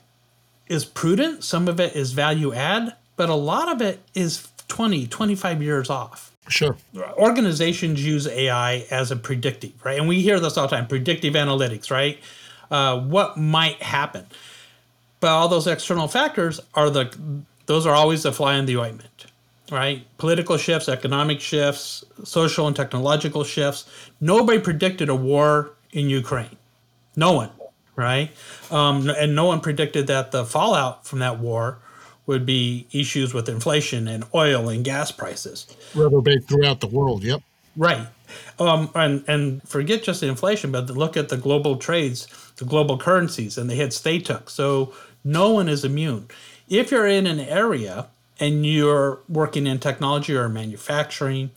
is prudent, some of it is value add, but a lot of it is 20, 25 years off. Sure. Organizations use AI as a predictive, right? And we hear this all the time predictive analytics, right? Uh, what might happen? But all those external factors are the those are always the fly in the ointment, right? Political shifts, economic shifts, social and technological shifts. Nobody predicted a war in Ukraine. No one, right? Um, and no one predicted that the fallout from that war would be issues with inflation and oil and gas prices. Reverberate throughout the world. Yep. Right. Um, and and forget just the inflation, but look at the global trades, the global currencies, and the hits they took. So no one is immune. If you're in an area and you're working in technology or manufacturing,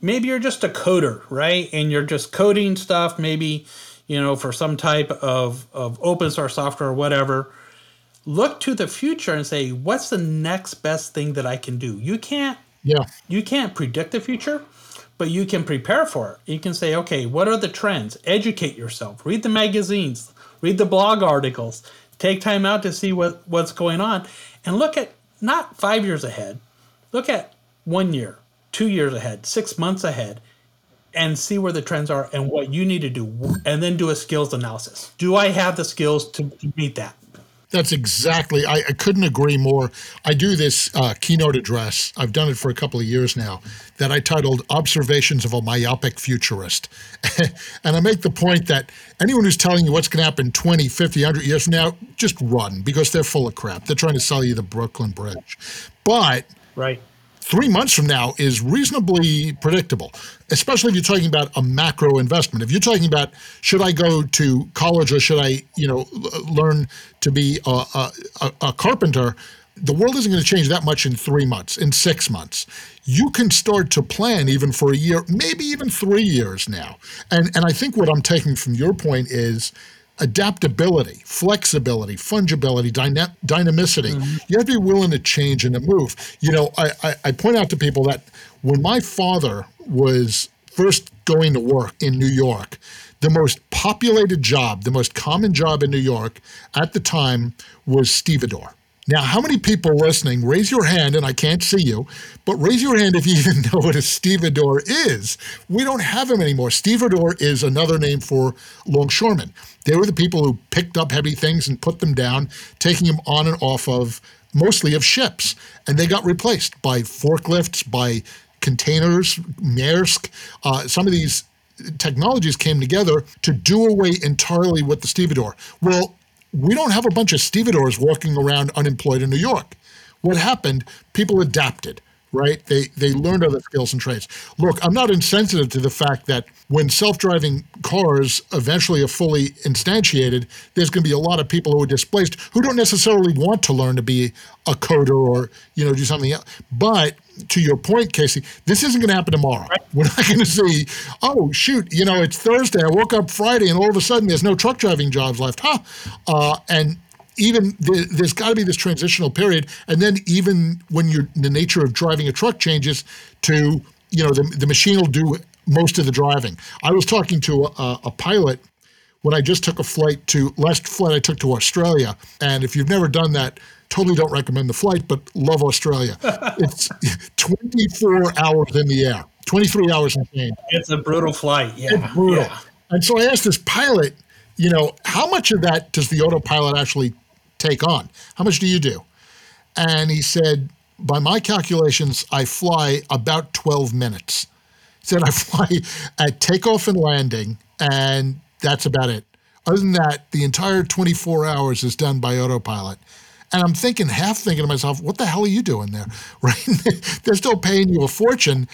maybe you're just a coder, right? And you're just coding stuff, maybe, you know, for some type of, of open source software or whatever. Look to the future and say, what's the next best thing that I can do? You can't yeah. You can't predict the future, but you can prepare for it. You can say, okay, what are the trends? Educate yourself. Read the magazines, read the blog articles, Take time out to see what, what's going on and look at not five years ahead, look at one year, two years ahead, six months ahead, and see where the trends are and what you need to do, and then do a skills analysis. Do I have the skills to, to meet that? That's exactly. I, I couldn't agree more. I do this uh, keynote address. I've done it for a couple of years now. That I titled "Observations of a Myopic Futurist," and I make the point that anyone who's telling you what's going to happen 20, 50, 100 years from now, just run because they're full of crap. They're trying to sell you the Brooklyn Bridge. But right three months from now is reasonably predictable, especially if you're talking about a macro investment. If you're talking about should I go to college or should I, you know, learn to be a, a, a carpenter, the world isn't going to change that much in three months, in six months. You can start to plan even for a year, maybe even three years now. And and I think what I'm taking from your point is adaptability, flexibility, fungibility, dyna- dynamicity. Mm-hmm. You have to be willing to change and to move. You know, I, I, I point out to people that when my father was first going to work in New York, the most populated job, the most common job in New York at the time was stevedore. Now, how many people listening, raise your hand, and I can't see you, but raise your hand if you even know what a stevedore is. We don't have them anymore. Stevedore is another name for longshoremen. They were the people who picked up heavy things and put them down, taking them on and off of mostly of ships. And they got replaced by forklifts, by containers, Maersk. Uh, some of these technologies came together to do away entirely with the stevedore. Well, we don't have a bunch of stevedores walking around unemployed in New York. What happened? People adapted. Right? They they learned other skills and trades. Look, I'm not insensitive to the fact that when self-driving cars eventually are fully instantiated, there's going to be a lot of people who are displaced who don't necessarily want to learn to be a coder or you know do something else. But to your point, Casey, this isn't going to happen tomorrow. Right. We're not going to see, oh shoot, you know, it's Thursday. I woke up Friday, and all of a sudden there's no truck driving jobs left, huh? Uh, and even the, there's got to be this transitional period, and then even when you're the nature of driving a truck changes to you know the, the machine will do most of the driving. I was talking to a, a pilot when I just took a flight to last flight I took to Australia, and if you've never done that, totally don't recommend the flight, but love Australia. it's 24 hours in the air, 23 hours in change. It's a brutal flight. Yeah, it's brutal. Yeah. And so I asked this pilot, you know, how much of that does the autopilot actually take on. How much do you do? And he said, by my calculations, I fly about 12 minutes. He said, I fly at takeoff and landing, and that's about it. Other than that, the entire 24 hours is done by autopilot. And I'm thinking, half thinking to myself, what the hell are you doing there? Right? They're still paying you a fortune,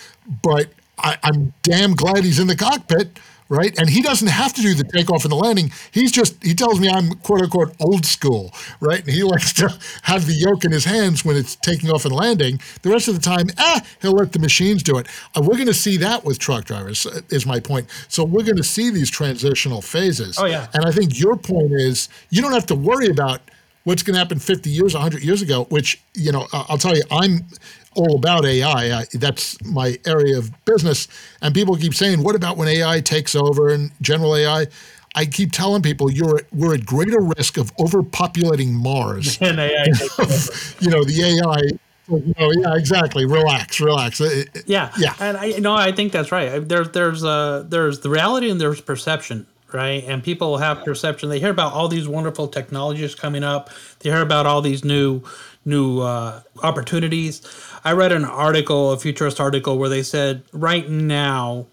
but I, am damn glad he's in the cockpit right? And he doesn't have to do the takeoff and the landing. He's just, he tells me I'm quote unquote old school, right? And he likes to have the yoke in his hands when it's taking off and landing. The rest of the time, ah, he'll let the machines do it. Uh, we're going to see that with truck drivers, uh, is my point. So we're going to see these transitional phases. Oh, yeah. And I think your point is you don't have to worry about what's going to happen 50 years, 100 years ago, which, you know, I'll tell you, I'm all about AI. I, that's my area of business. And people keep saying, what about when AI takes over and general AI? I keep telling people you're we're at greater risk of overpopulating Mars. And AI, you know, the AI. You know, yeah, exactly. Relax, relax. Yeah, yeah. And I, you know, I think that's right. There's, there's, uh, there's the reality and there's perception right? And people have perception. They hear about all these wonderful technologies coming up. They hear about all these new new uh, opportunities. I read an article, a futurist article, where they said right now,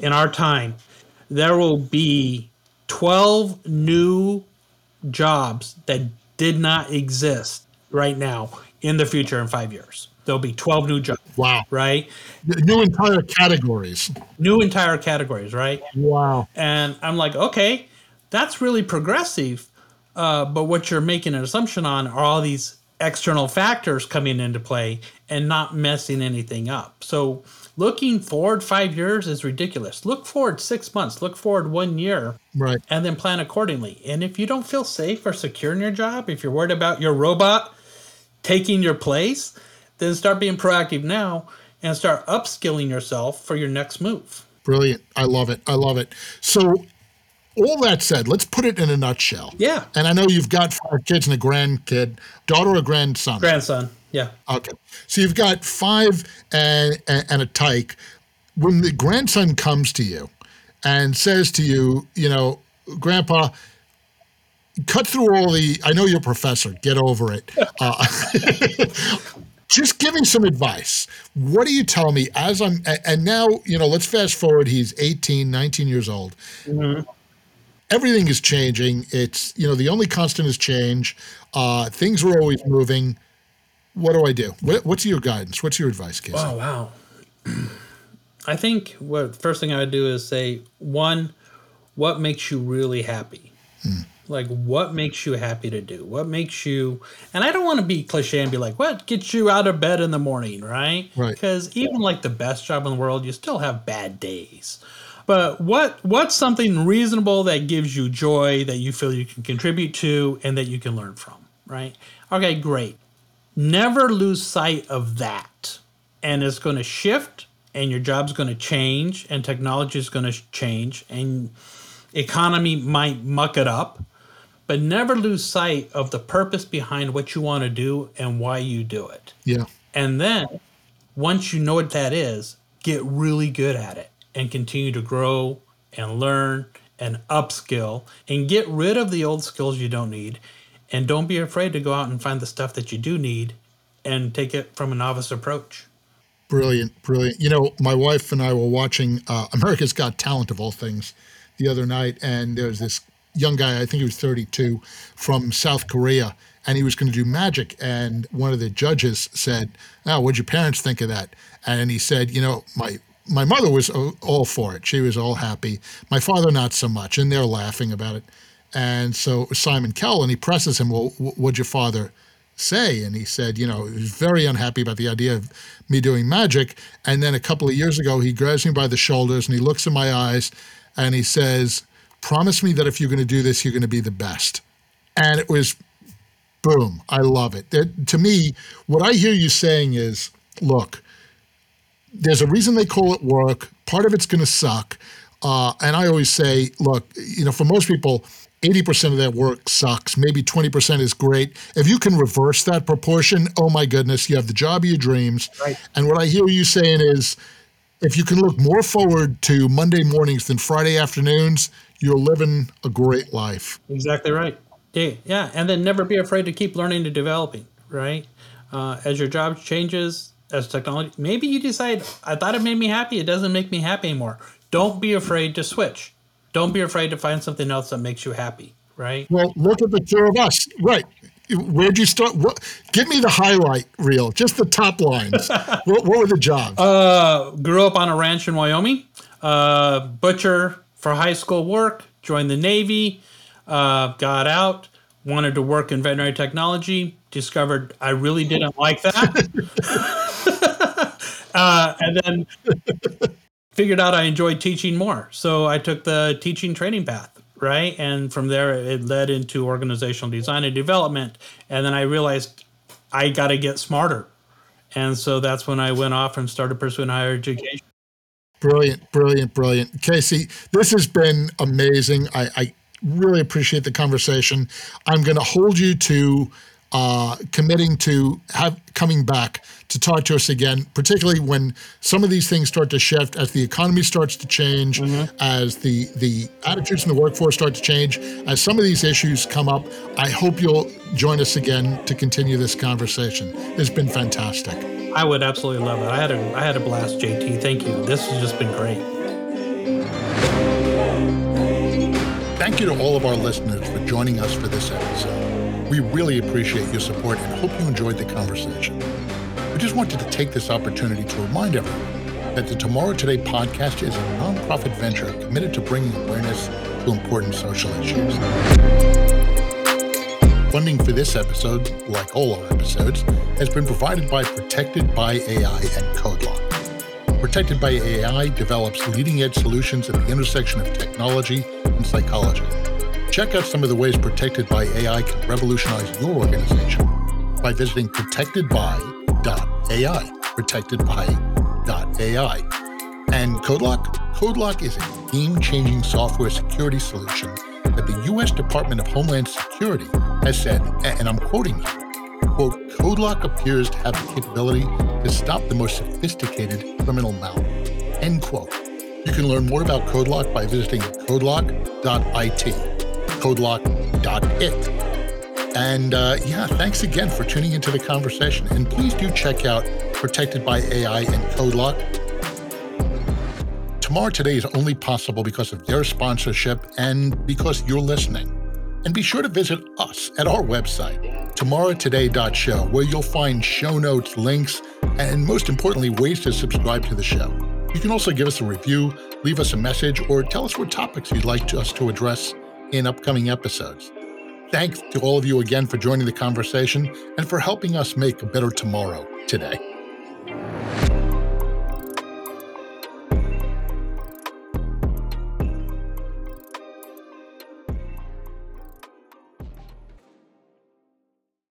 in our time, there will be 12 new jobs that did not exist right now in the future in five years. There'll be 12 new jobs. Wow. Right? New entire categories. New entire categories, right? Wow. And I'm like, okay, that's really progressive. Uh, but what you're making an assumption on are all these external factors coming into play and not messing anything up. So looking forward five years is ridiculous. Look forward six months, look forward one year, right, and then plan accordingly. And if you don't feel safe or secure in your job, if you're worried about your robot taking your place, then start being proactive now and start upskilling yourself for your next move. Brilliant. I love it. I love it. So all that said, let's put it in a nutshell. Yeah. And I know you've got five kids and a grandkid, daughter or grandson? Grandson. Yeah. Okay. So you've got five and, and, a tyke. When the grandson comes to you and says to you, you know, Grandpa, cut through all the, I know you're a professor, get over it. Uh, just give me some advice. What do you tell me as I'm, and now, you know, let's fast forward. He's 18, 19 years old. Mm-hmm everything is changing. It's you know the only constant is change. Uh, things are always moving. What do I do? What, what's your guidance? What's your advice, Casey? Oh wow. I think what first thing I would do is say one, what makes you really happy? Hmm. Like what makes you happy to do? What makes you and I don't want to be cliche and be like, what gets you out of bed in the morning, right? Right. Because even like the best job in the world, you still have bad days. But what what's something reasonable that gives you joy that you feel you can contribute to and that you can learn from, right? Okay, great. Never lose sight of that. And it's going to shift and your job's going to change and technology is going to change and economy might muck it up, but never lose sight of the purpose behind what you want to do and why you do it. Yeah. And then once you know what that is, get really good at it and continue to grow and learn and upskill and get rid of the old skills you don't need. And don't be afraid to go out and find the stuff that you do need and take it from a novice approach. Brilliant, brilliant. You know, my wife and I were watching uh, America's Got Talent of all things the other night, and there was this young guy, I think he was 32, from South Korea, and he was going to do magic. And one of the judges said, "Oh, what'd your parents think of that?" And he said, "You know, my my mother was all for it. She was all happy. My father, not so much. And they're laughing about it. And so Simon Cowell, and he presses him, Well, what'd your father say? And he said, You know, he was very unhappy about the idea of me doing magic. And then a couple of years ago, he grabs me by the shoulders and he looks in my eyes and he says, Promise me that if you're going to do this, you're going to be the best. And it was boom. I love it. That, to me, what I hear you saying is, Look, there's a reason they call it work. Part of it's going to suck. Uh, and I always say, look, you know, for most people, 80% of that work sucks. Maybe 20% is great. If you can reverse that proportion, oh my goodness, you have the job of your dreams. Right. And what I hear you saying is if you can look more forward to Monday mornings than Friday afternoons, you're living a great life. Exactly right. Yeah. yeah. And then never be afraid to keep learning and developing, right? Uh, as your job changes, as technology, maybe you decide, I thought it made me happy. It doesn't make me happy anymore. Don't be afraid to switch don't be afraid to find something else that makes you happy, right? Well, look at the two of us. Right. Where'd you start? What, give me the highlight reel, just the top lines. what, what, were the jobs? Uh, grew up on a ranch in Wyoming. Uh, butcher for high school work. Joined the Navy. Uh, got out. Wanted to work in veterinary technology. Discovered I really didn't like that. uh, and then figured out I enjoyed teaching more. So I took the teaching training path, right? And from there, it led into organizational design and development. And then I realized I got to get smarter. And so that's when I went off and started pursuing higher education. Brilliant, brilliant, brilliant. Casey, this has been amazing. I, I really appreciate the conversation. I'm going to hold you to uh, committing to have coming back to talk to us again, particularly when some of these things start to shift, as the economy starts to change, mm-hmm. as the the attitudes in the workforce start to change, as some of these issues come up. I hope you'll join us again to continue this conversation. It's been fantastic. I would absolutely love it. I had a I had a blast, JT. Thank you. This has just been great. Thank you to all of our listeners for joining us for this episode. We really appreciate your support and hope you enjoyed the conversation. We just wanted to take this opportunity to remind everyone that the Tomorrow Today podcast is a nonprofit venture committed to bringing awareness to important social issues. Funding for this episode, like all our episodes, has been provided by Protected by AI and CodeLock. Protected by AI develops leading edge solutions at the intersection of technology and psychology. Check out some of the ways Protected by AI can revolutionize your organization by visiting protectedby.ai. Protectedby.ai. And CodeLock? CodeLock is a game changing software security solution that the U.S. Department of Homeland Security has said, and I'm quoting here, quote, CodeLock appears to have the capability to stop the most sophisticated criminal malware, end quote. You can learn more about CodeLock by visiting codelock.it codelock.it. And uh, yeah, thanks again for tuning into the conversation. And please do check out Protected by AI and CodeLock. Tomorrow Today is only possible because of their sponsorship and because you're listening. And be sure to visit us at our website, tomorrowtoday.show, where you'll find show notes, links, and most importantly, ways to subscribe to the show. You can also give us a review, leave us a message, or tell us what topics you'd like us to address in upcoming episodes. Thanks to all of you again for joining the conversation and for helping us make a better tomorrow today.